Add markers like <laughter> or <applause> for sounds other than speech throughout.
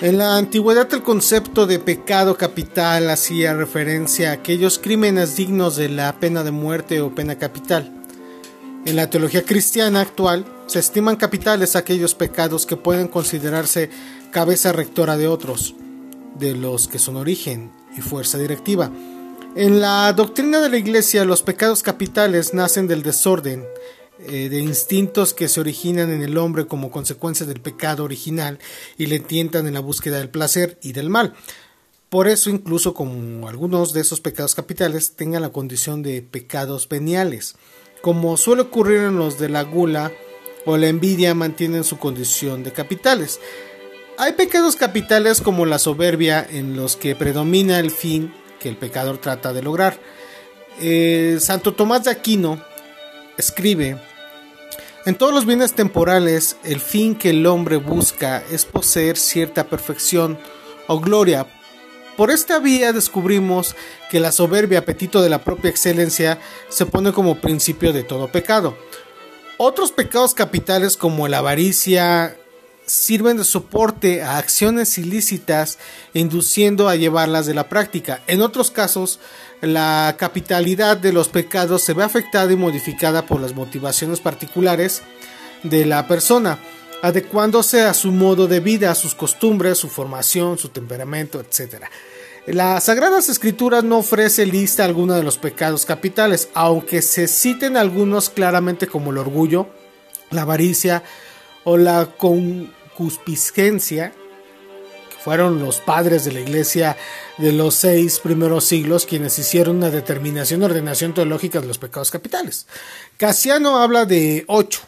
En la antigüedad el concepto de pecado capital hacía referencia a aquellos crímenes dignos de la pena de muerte o pena capital. En la teología cristiana actual se estiman capitales aquellos pecados que pueden considerarse cabeza rectora de otros, de los que son origen y fuerza directiva. En la doctrina de la Iglesia los pecados capitales nacen del desorden, eh, de instintos que se originan en el hombre como consecuencia del pecado original y le tientan en la búsqueda del placer y del mal. Por eso, incluso como algunos de esos pecados capitales tengan la condición de pecados veniales, como suele ocurrir en los de la gula o la envidia mantienen su condición de capitales. Hay pecados capitales como la soberbia en los que predomina el fin que el pecador trata de lograr. Eh, Santo Tomás de Aquino escribe, en todos los bienes temporales, el fin que el hombre busca es poseer cierta perfección o gloria. Por esta vía descubrimos que la soberbia apetito de la propia excelencia se pone como principio de todo pecado. Otros pecados capitales como la avaricia sirven de soporte a acciones ilícitas induciendo a llevarlas de la práctica. En otros casos, la capitalidad de los pecados se ve afectada y modificada por las motivaciones particulares de la persona, adecuándose a su modo de vida, a sus costumbres, su formación, su temperamento, etc. Las Sagradas Escrituras no ofrece lista alguna de los pecados capitales, aunque se citen algunos claramente como el orgullo, la avaricia o la concupiscencia, fueron los padres de la iglesia de los seis primeros siglos quienes hicieron una determinación ordenación teológica de los pecados capitales. Casiano habla de ocho,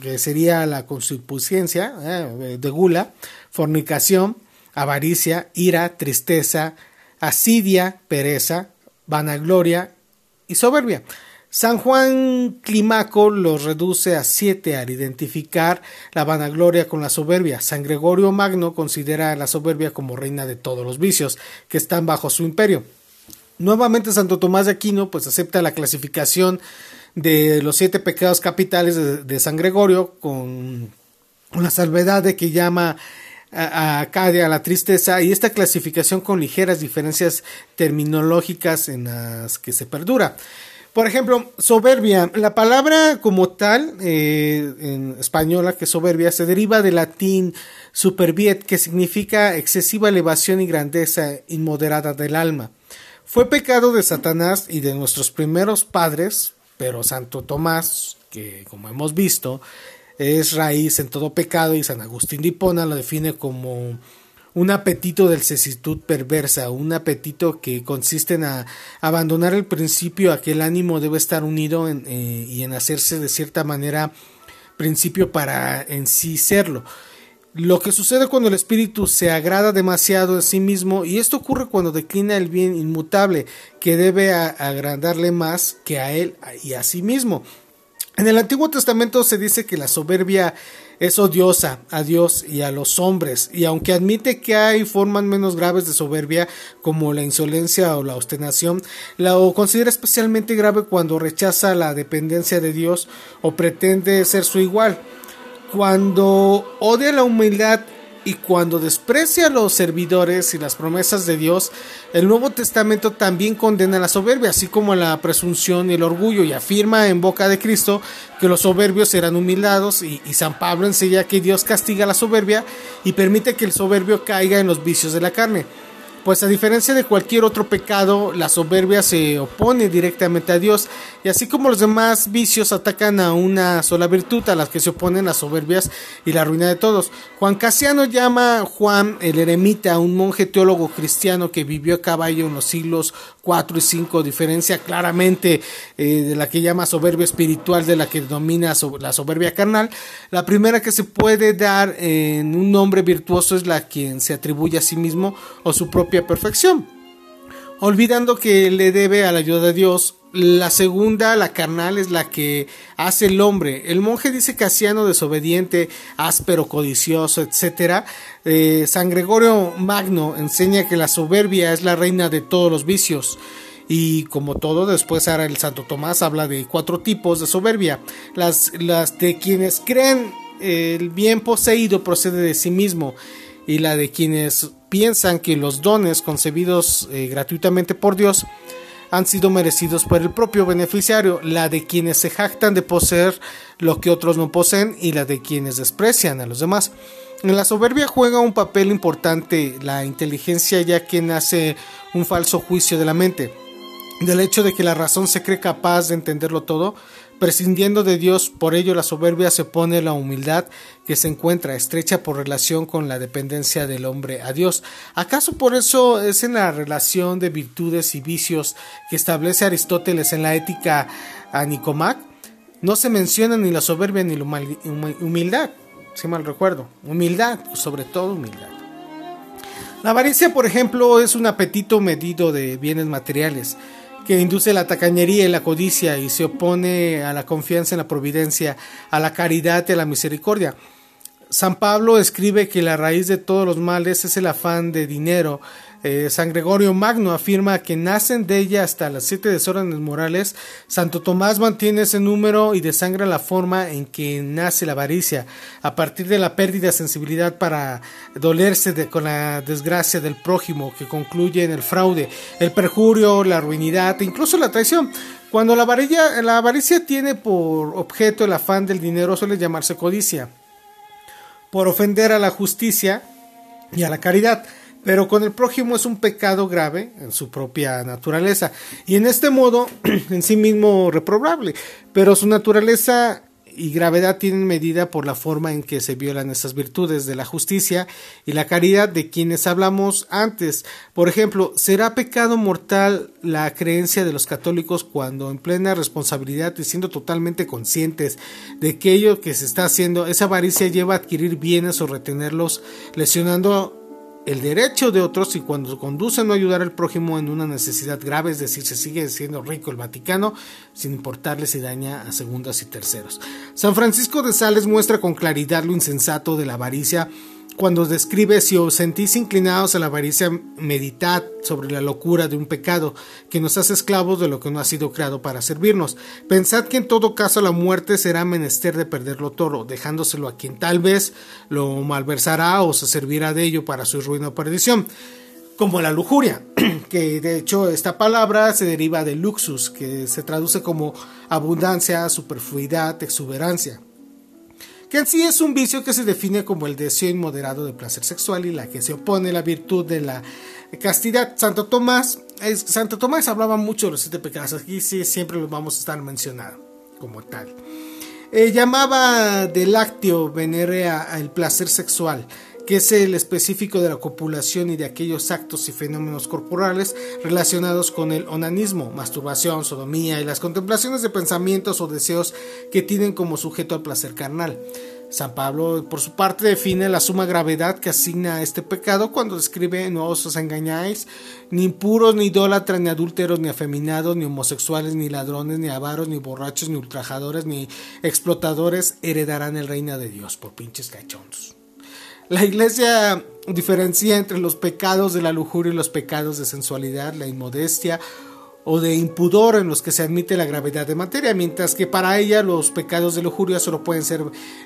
que sería la concupiscencia, eh, de gula, fornicación, avaricia, ira, tristeza, asidia, pereza, vanagloria y soberbia. San Juan Climaco los reduce a siete al identificar la vanagloria con la soberbia. San Gregorio Magno considera a la soberbia como reina de todos los vicios que están bajo su imperio. Nuevamente Santo Tomás de Aquino pues acepta la clasificación de los siete pecados capitales de, San Gregorio con, la salvedad de que llama a, a Acadia la tristeza y esta clasificación con ligeras diferencias terminológicas en las que se perdura. Por ejemplo, soberbia. La palabra como tal, eh, en española, que soberbia, se deriva del latín superbiet, que significa excesiva elevación y grandeza inmoderada del alma. Fue pecado de Satanás y de nuestros primeros padres, pero Santo Tomás, que como hemos visto, es raíz en todo pecado, y San Agustín de Hipona lo define como un apetito del cesitud perversa, un apetito que consiste en abandonar el principio a que el ánimo debe estar unido eh, y en hacerse de cierta manera principio para en sí serlo. Lo que sucede cuando el espíritu se agrada demasiado a sí mismo y esto ocurre cuando declina el bien inmutable que debe agradarle más que a él y a sí mismo. En el Antiguo Testamento se dice que la soberbia es odiosa a Dios y a los hombres, y aunque admite que hay formas menos graves de soberbia, como la insolencia o la ostentación, la considera especialmente grave cuando rechaza la dependencia de Dios o pretende ser su igual. Cuando odia la humildad y cuando desprecia a los servidores y las promesas de Dios, el Nuevo Testamento también condena la soberbia, así como la presunción y el orgullo, y afirma en boca de Cristo que los soberbios serán humillados, y, y San Pablo enseña que Dios castiga la soberbia y permite que el soberbio caiga en los vicios de la carne. Pues a diferencia de cualquier otro pecado, la soberbia se opone directamente a Dios y así como los demás vicios atacan a una sola virtud a las que se oponen las soberbias y la ruina de todos. Juan Casiano llama Juan el eremita, un monje teólogo cristiano que vivió a caballo en los siglos 4 y 5, diferencia claramente eh, de la que llama soberbia espiritual de la que domina la soberbia carnal. La primera que se puede dar en un nombre virtuoso es la quien se atribuye a sí mismo o su propio perfección, olvidando que le debe a la ayuda de Dios. La segunda, la carnal, es la que hace el hombre. El monje dice casiano, desobediente, áspero, codicioso, etc. Eh, San Gregorio Magno enseña que la soberbia es la reina de todos los vicios. Y como todo, después ahora el Santo Tomás habla de cuatro tipos de soberbia. Las, las de quienes creen el bien poseído procede de sí mismo y la de quienes piensan que los dones concebidos eh, gratuitamente por Dios han sido merecidos por el propio beneficiario, la de quienes se jactan de poseer lo que otros no poseen y la de quienes desprecian a los demás. En la soberbia juega un papel importante la inteligencia ya que nace un falso juicio de la mente, del hecho de que la razón se cree capaz de entenderlo todo, prescindiendo de Dios, por ello la soberbia se pone la humildad que se encuentra estrecha por relación con la dependencia del hombre a Dios. ¿Acaso por eso es en la relación de virtudes y vicios que establece Aristóteles en la ética a Nicomac? No se menciona ni la soberbia ni la humildad, si mal recuerdo. Humildad, sobre todo humildad. La avaricia, por ejemplo, es un apetito medido de bienes materiales que induce la tacañería y la codicia y se opone a la confianza en la providencia, a la caridad y a la misericordia. San Pablo escribe que la raíz de todos los males es el afán de dinero. Eh, San Gregorio Magno afirma que nacen de ella hasta las siete desórdenes morales. Santo Tomás mantiene ese número y desangra la forma en que nace la avaricia, a partir de la pérdida de sensibilidad para dolerse de, con la desgracia del prójimo, que concluye en el fraude, el perjurio, la ruinidad e incluso la traición. Cuando la la avaricia tiene por objeto el afán del dinero, suele llamarse codicia por ofender a la justicia y a la caridad, pero con el prójimo es un pecado grave en su propia naturaleza. Y en este modo <clears throat> en sí mismo reprobable, pero su naturaleza y gravedad tienen medida por la forma en que se violan estas virtudes de la justicia y la caridad de quienes hablamos antes. Por ejemplo, ¿será pecado mortal la creencia de los católicos cuando en plena responsabilidad y siendo totalmente conscientes de que ello que se está haciendo, esa avaricia lleva a adquirir bienes o retenerlos, lesionando el derecho de otros y cuando conduce a no ayudar al prójimo en una necesidad grave, es decir, se sigue siendo rico el Vaticano sin importarle si daña a segundas y terceros. San Francisco de Sales muestra con claridad lo insensato de la avaricia cuando describe si os sentís inclinados a la avaricia, meditad sobre la locura de un pecado que nos hace esclavos de lo que no ha sido creado para servirnos. Pensad que en todo caso la muerte será menester de perderlo todo, dejándoselo a quien tal vez lo malversará o se servirá de ello para su ruina o perdición. Como la lujuria, <clears throat> que de hecho esta palabra se deriva de luxus, que se traduce como abundancia, superfluidad, exuberancia que en sí es un vicio que se define como el deseo inmoderado de placer sexual y la que se opone a la virtud de la castidad. Santo Tomás, Santo Tomás hablaba mucho de los siete pecados, aquí sí siempre los vamos a estar mencionando como tal. Eh, llamaba de lácteo venerea el placer sexual que es el específico de la copulación y de aquellos actos y fenómenos corporales relacionados con el onanismo, masturbación, sodomía y las contemplaciones de pensamientos o deseos que tienen como sujeto al placer carnal. San Pablo, por su parte, define la suma gravedad que asigna a este pecado cuando describe no os engañáis, ni impuros, ni idólatras, ni adúlteros, ni afeminados, ni homosexuales, ni ladrones, ni avaros, ni borrachos, ni ultrajadores, ni explotadores heredarán el reino de Dios por pinches cachondos. La iglesia diferencia entre los pecados de la lujuria y los pecados de sensualidad, la inmodestia o de impudor en los que se admite la gravedad de materia, mientras que para ella los pecados de lujuria solo pueden ser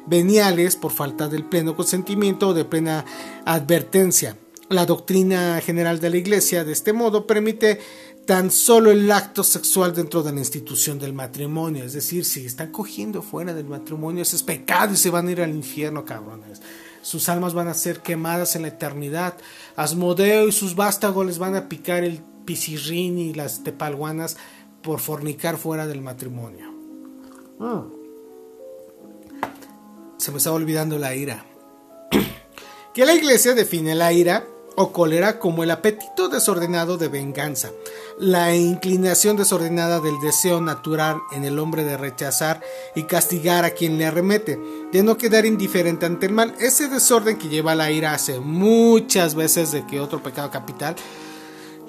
veniales por falta del pleno consentimiento o de plena advertencia. La doctrina general de la Iglesia de este modo permite tan solo el acto sexual dentro de la institución del matrimonio, es decir, si están cogiendo fuera del matrimonio, ese es pecado y se van a ir al infierno, cabrones sus almas van a ser quemadas en la eternidad. Asmodeo y sus vástagos les van a picar el pisirrín y las tepalguanas por fornicar fuera del matrimonio. Ah. Se me estaba olvidando la ira. <clears throat> que la iglesia define la ira o cólera como el apetito desordenado de venganza, la inclinación desordenada del deseo natural en el hombre de rechazar y castigar a quien le arremete, de no quedar indiferente ante el mal, ese desorden que lleva a la ira hace muchas veces de que otro pecado capital,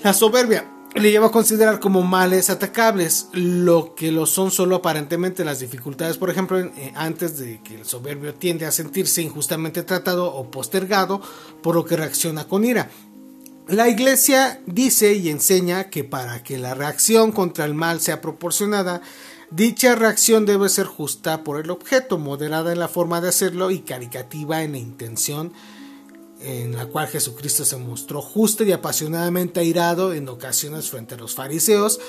la soberbia, le lleva a considerar como males atacables, lo que lo son solo aparentemente las dificultades, por ejemplo, eh, antes de que el soberbio tiende a sentirse injustamente tratado o postergado, por lo que reacciona con ira. La Iglesia dice y enseña que para que la reacción contra el mal sea proporcionada, dicha reacción debe ser justa por el objeto, moderada en la forma de hacerlo y caricativa en la intención en la cual Jesucristo se mostró justo y apasionadamente airado en ocasiones frente a los fariseos,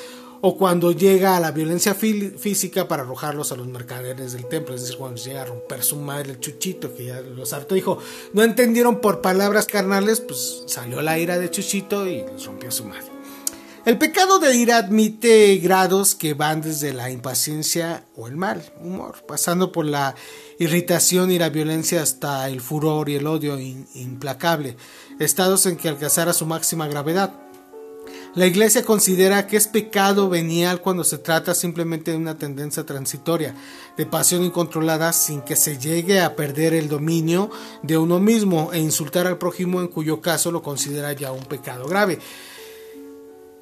o cuando llega a la violencia física para arrojarlos a los mercaderes del templo, es decir, cuando llega a romper su madre el chuchito, que ya los harto dijo, no entendieron por palabras carnales, pues salió la ira de chuchito y les rompió su madre. El pecado de ira admite grados que van desde la impaciencia o el mal humor, pasando por la irritación y la violencia hasta el furor y el odio implacable, estados en que alcanzará su máxima gravedad. La Iglesia considera que es pecado venial cuando se trata simplemente de una tendencia transitoria, de pasión incontrolada sin que se llegue a perder el dominio de uno mismo e insultar al prójimo en cuyo caso lo considera ya un pecado grave.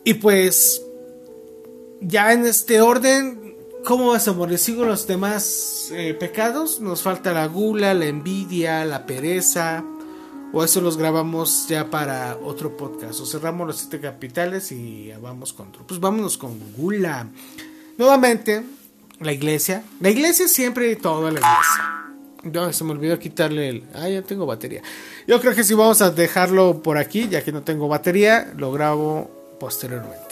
Y pues, ya en este orden, ¿cómo vas a morir? ¿Sigo los demás eh, pecados? Nos falta la gula, la envidia, la pereza. O eso los grabamos ya para otro podcast. O cerramos los siete capitales y vamos con otro. Pues vámonos con gula. Nuevamente, la iglesia. La iglesia siempre toda la iglesia. Se me olvidó quitarle el. Ah, ya tengo batería. Yo creo que si vamos a dejarlo por aquí, ya que no tengo batería, lo grabo パステラルメン。